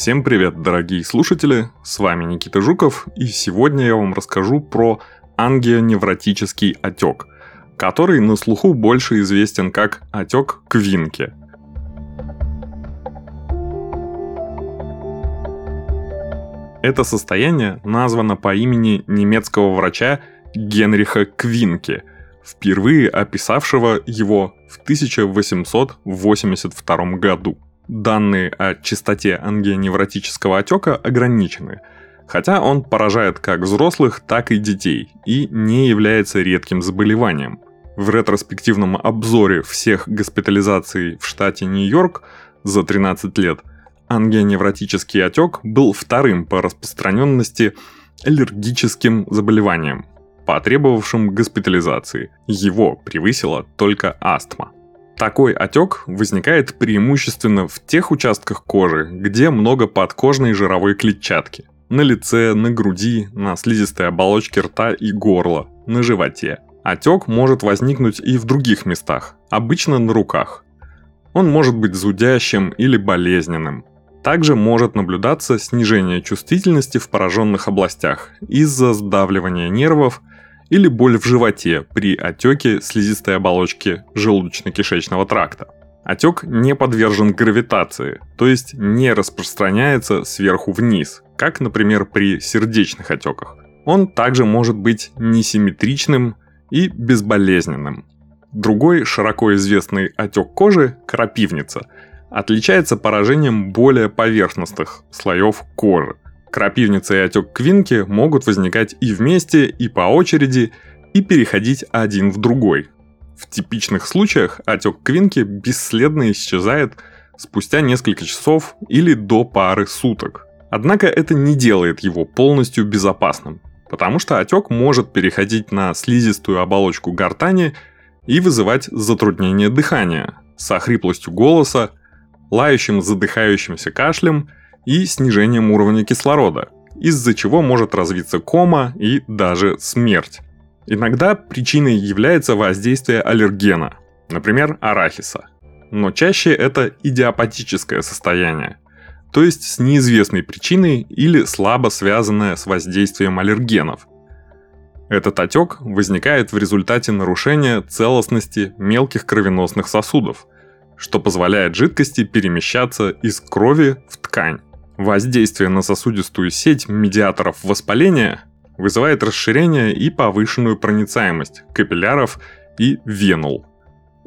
Всем привет, дорогие слушатели, с вами Никита Жуков, и сегодня я вам расскажу про ангионевротический отек, который на слуху больше известен как отек Квинки. Это состояние названо по имени немецкого врача Генриха Квинки, впервые описавшего его в 1882 году данные о частоте ангионевротического отека ограничены, хотя он поражает как взрослых, так и детей и не является редким заболеванием. В ретроспективном обзоре всех госпитализаций в штате Нью-Йорк за 13 лет ангионевротический отек был вторым по распространенности аллергическим заболеванием, потребовавшим госпитализации. Его превысила только астма. Такой отек возникает преимущественно в тех участках кожи, где много подкожной жировой клетчатки. На лице, на груди, на слизистой оболочке рта и горла, на животе. Отек может возникнуть и в других местах, обычно на руках. Он может быть зудящим или болезненным. Также может наблюдаться снижение чувствительности в пораженных областях из-за сдавливания нервов или боль в животе при отеке слизистой оболочки желудочно-кишечного тракта. Отек не подвержен гравитации, то есть не распространяется сверху вниз, как, например, при сердечных отеках. Он также может быть несимметричным и безболезненным. Другой широко известный отек кожи – крапивница – отличается поражением более поверхностных слоев кожи – Крапивница и отек квинки могут возникать и вместе, и по очереди, и переходить один в другой. В типичных случаях отек квинки бесследно исчезает спустя несколько часов или до пары суток. Однако это не делает его полностью безопасным, потому что отек может переходить на слизистую оболочку гортани и вызывать затруднение дыхания с охриплостью голоса, лающим задыхающимся кашлем – и снижением уровня кислорода, из-за чего может развиться кома и даже смерть. Иногда причиной является воздействие аллергена, например, арахиса. Но чаще это идиопатическое состояние, то есть с неизвестной причиной или слабо связанное с воздействием аллергенов. Этот отек возникает в результате нарушения целостности мелких кровеносных сосудов, что позволяет жидкости перемещаться из крови в ткань. Воздействие на сосудистую сеть медиаторов воспаления вызывает расширение и повышенную проницаемость капилляров и венул,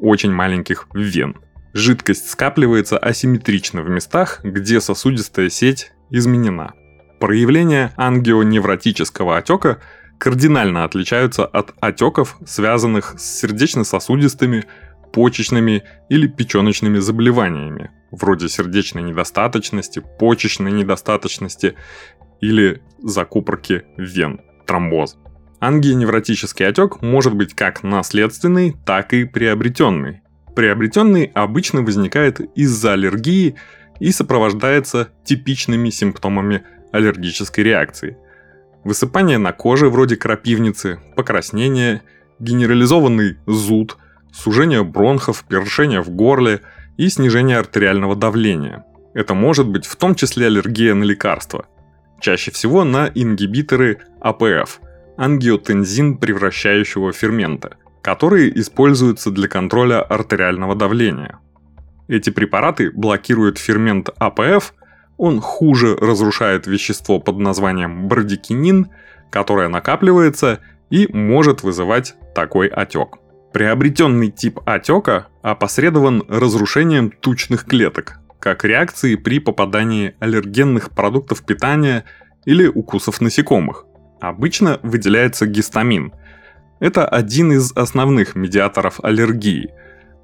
очень маленьких вен. Жидкость скапливается асимметрично в местах, где сосудистая сеть изменена. Проявления ангионевротического отека кардинально отличаются от отеков, связанных с сердечно-сосудистыми, почечными или печеночными заболеваниями, вроде сердечной недостаточности, почечной недостаточности или закупорки вен, тромбоз. Ангионевротический отек может быть как наследственный, так и приобретенный. Приобретенный обычно возникает из-за аллергии и сопровождается типичными симптомами аллергической реакции. Высыпание на коже вроде крапивницы, покраснение, генерализованный зуд, сужение бронхов, першение в горле – и снижение артериального давления. Это может быть в том числе аллергия на лекарства. Чаще всего на ингибиторы АПФ – ангиотензин превращающего фермента, которые используются для контроля артериального давления. Эти препараты блокируют фермент АПФ, он хуже разрушает вещество под названием брадикинин, которое накапливается и может вызывать такой отек. Приобретенный тип отека опосредован разрушением тучных клеток, как реакции при попадании аллергенных продуктов питания или укусов насекомых. Обычно выделяется гистамин. Это один из основных медиаторов аллергии,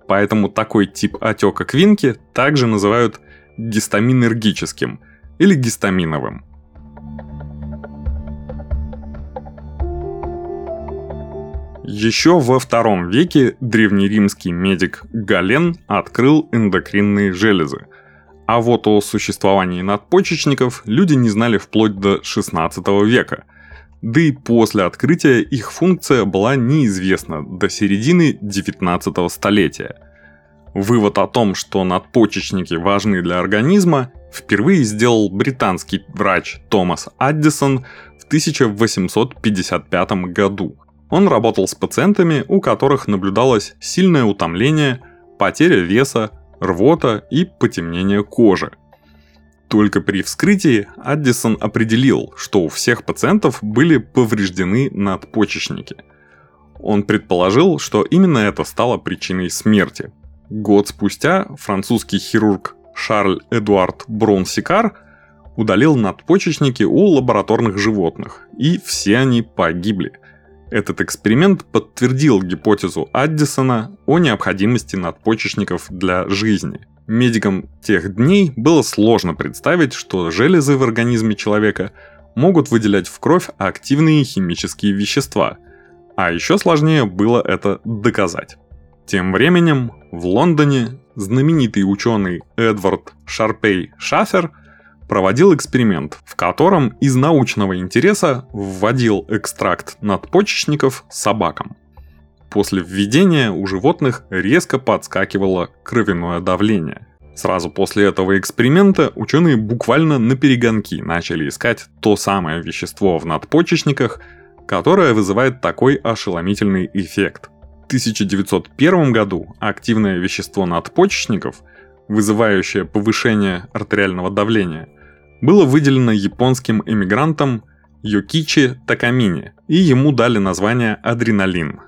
поэтому такой тип отека квинки также называют гистаминергическим или гистаминовым. Еще во втором веке древнеримский медик Гален открыл эндокринные железы. А вот о существовании надпочечников люди не знали вплоть до 16 века. Да и после открытия их функция была неизвестна до середины 19 столетия. Вывод о том, что надпочечники важны для организма, впервые сделал британский врач Томас Аддисон в 1855 году. Он работал с пациентами, у которых наблюдалось сильное утомление, потеря веса, рвота и потемнение кожи. Только при вскрытии Аддисон определил, что у всех пациентов были повреждены надпочечники. Он предположил, что именно это стало причиной смерти – Год спустя французский хирург Шарль Эдуард Брон-Сикар удалил надпочечники у лабораторных животных, и все они погибли. Этот эксперимент подтвердил гипотезу Аддисона о необходимости надпочечников для жизни. Медикам тех дней было сложно представить, что железы в организме человека могут выделять в кровь активные химические вещества, а еще сложнее было это доказать. Тем временем в Лондоне знаменитый ученый Эдвард Шарпей Шафер проводил эксперимент, в котором из научного интереса вводил экстракт надпочечников собакам. После введения у животных резко подскакивало кровяное давление. Сразу после этого эксперимента ученые буквально на перегонки начали искать то самое вещество в надпочечниках, которое вызывает такой ошеломительный эффект – 1901 году активное вещество надпочечников, вызывающее повышение артериального давления, было выделено японским эмигрантом Йокичи Такамини, и ему дали название адреналин,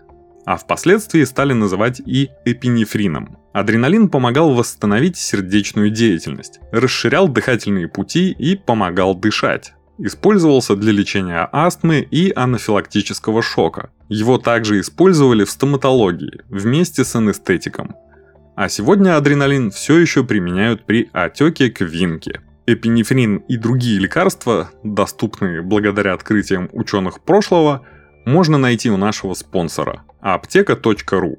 а впоследствии стали называть и эпинефрином. Адреналин помогал восстановить сердечную деятельность, расширял дыхательные пути и помогал дышать. Использовался для лечения астмы и анафилактического шока. Его также использовали в стоматологии вместе с анестетиком. А сегодня адреналин все еще применяют при отеке квинки. Эпинефрин и другие лекарства, доступные благодаря открытиям ученых прошлого, можно найти у нашего спонсора – аптека.ру.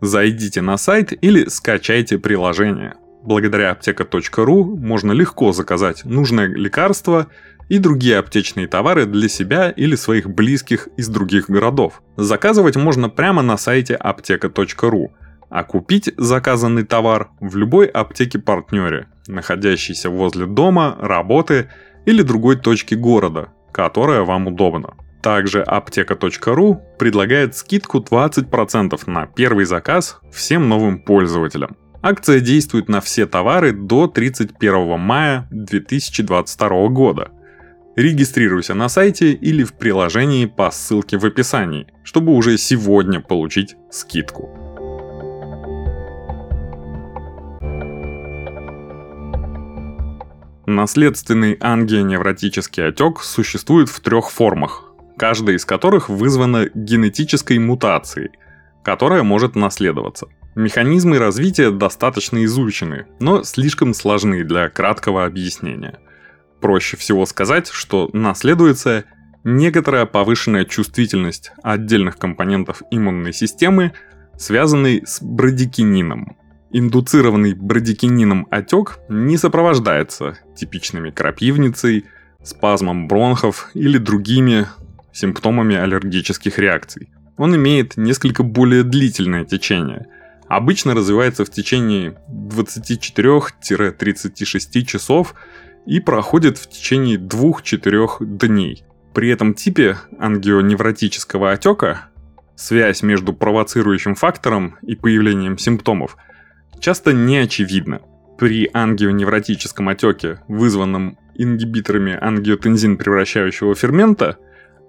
Зайдите на сайт или скачайте приложение. Благодаря аптека.ру можно легко заказать нужное лекарство – и другие аптечные товары для себя или своих близких из других городов. Заказывать можно прямо на сайте аптека.ру, а купить заказанный товар в любой аптеке-партнере, находящейся возле дома, работы или другой точки города, которая вам удобна. Также аптека.ру предлагает скидку 20% на первый заказ всем новым пользователям. Акция действует на все товары до 31 мая 2022 года. Регистрируйся на сайте или в приложении по ссылке в описании, чтобы уже сегодня получить скидку. Наследственный ангионевротический отек существует в трех формах, каждая из которых вызвана генетической мутацией, которая может наследоваться. Механизмы развития достаточно изучены, но слишком сложны для краткого объяснения – проще всего сказать, что наследуется некоторая повышенная чувствительность отдельных компонентов иммунной системы, связанной с брадикинином. Индуцированный брадикинином отек не сопровождается типичными крапивницей, спазмом бронхов или другими симптомами аллергических реакций. Он имеет несколько более длительное течение. Обычно развивается в течение 24-36 часов и проходит в течение 2-4 дней. При этом типе ангионевротического отека связь между провоцирующим фактором и появлением симптомов часто не очевидна. При ангионевротическом отеке, вызванном ингибиторами ангиотензин превращающего фермента,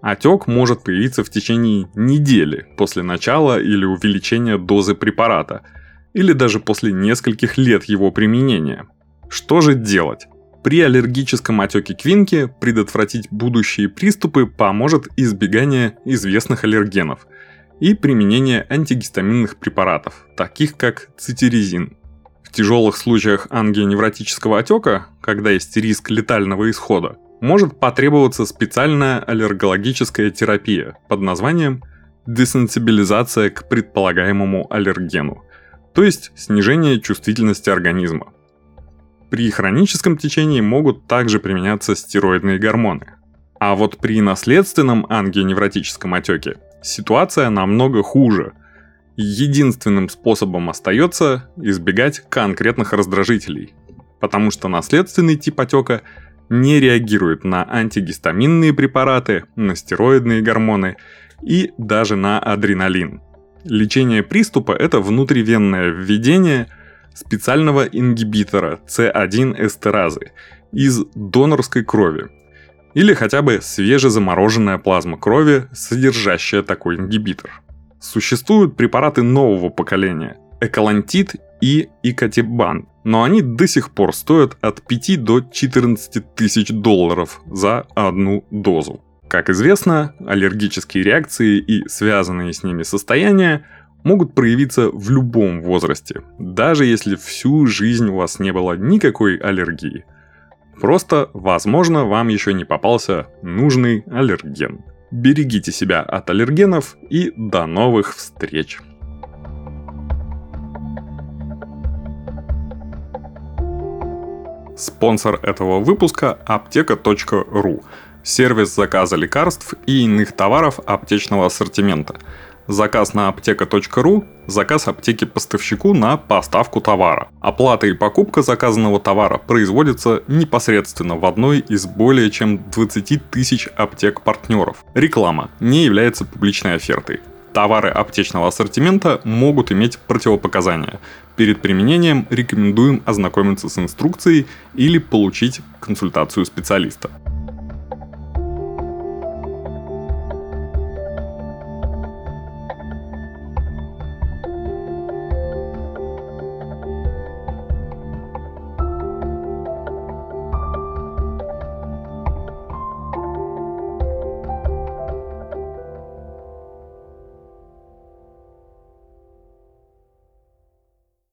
отек может появиться в течение недели после начала или увеличения дозы препарата, или даже после нескольких лет его применения. Что же делать? При аллергическом отеке квинки предотвратить будущие приступы поможет избегание известных аллергенов и применение антигистаминных препаратов, таких как цитиризин. В тяжелых случаях ангионевротического отека, когда есть риск летального исхода, может потребоваться специальная аллергологическая терапия под названием десенсибилизация к предполагаемому аллергену, то есть снижение чувствительности организма. При хроническом течении могут также применяться стероидные гормоны. А вот при наследственном ангионевротическом отеке ситуация намного хуже. Единственным способом остается избегать конкретных раздражителей, потому что наследственный тип отека не реагирует на антигистаминные препараты, на стероидные гормоны и даже на адреналин. Лечение приступа – это внутривенное введение специального ингибитора C1 эстеразы из донорской крови, или хотя бы свежезамороженная плазма крови, содержащая такой ингибитор. Существуют препараты нового поколения – эколантит и икотибан, но они до сих пор стоят от 5 до 14 тысяч долларов за одну дозу. Как известно, аллергические реакции и связанные с ними состояния могут проявиться в любом возрасте, даже если всю жизнь у вас не было никакой аллергии – Просто, возможно, вам еще не попался нужный аллерген. Берегите себя от аллергенов и до новых встреч! Спонсор этого выпуска – аптека.ру – сервис заказа лекарств и иных товаров аптечного ассортимента – Заказ на аптека.ру – заказ аптеки поставщику на поставку товара. Оплата и покупка заказанного товара производится непосредственно в одной из более чем 20 тысяч аптек-партнеров. Реклама не является публичной офертой. Товары аптечного ассортимента могут иметь противопоказания. Перед применением рекомендуем ознакомиться с инструкцией или получить консультацию специалиста.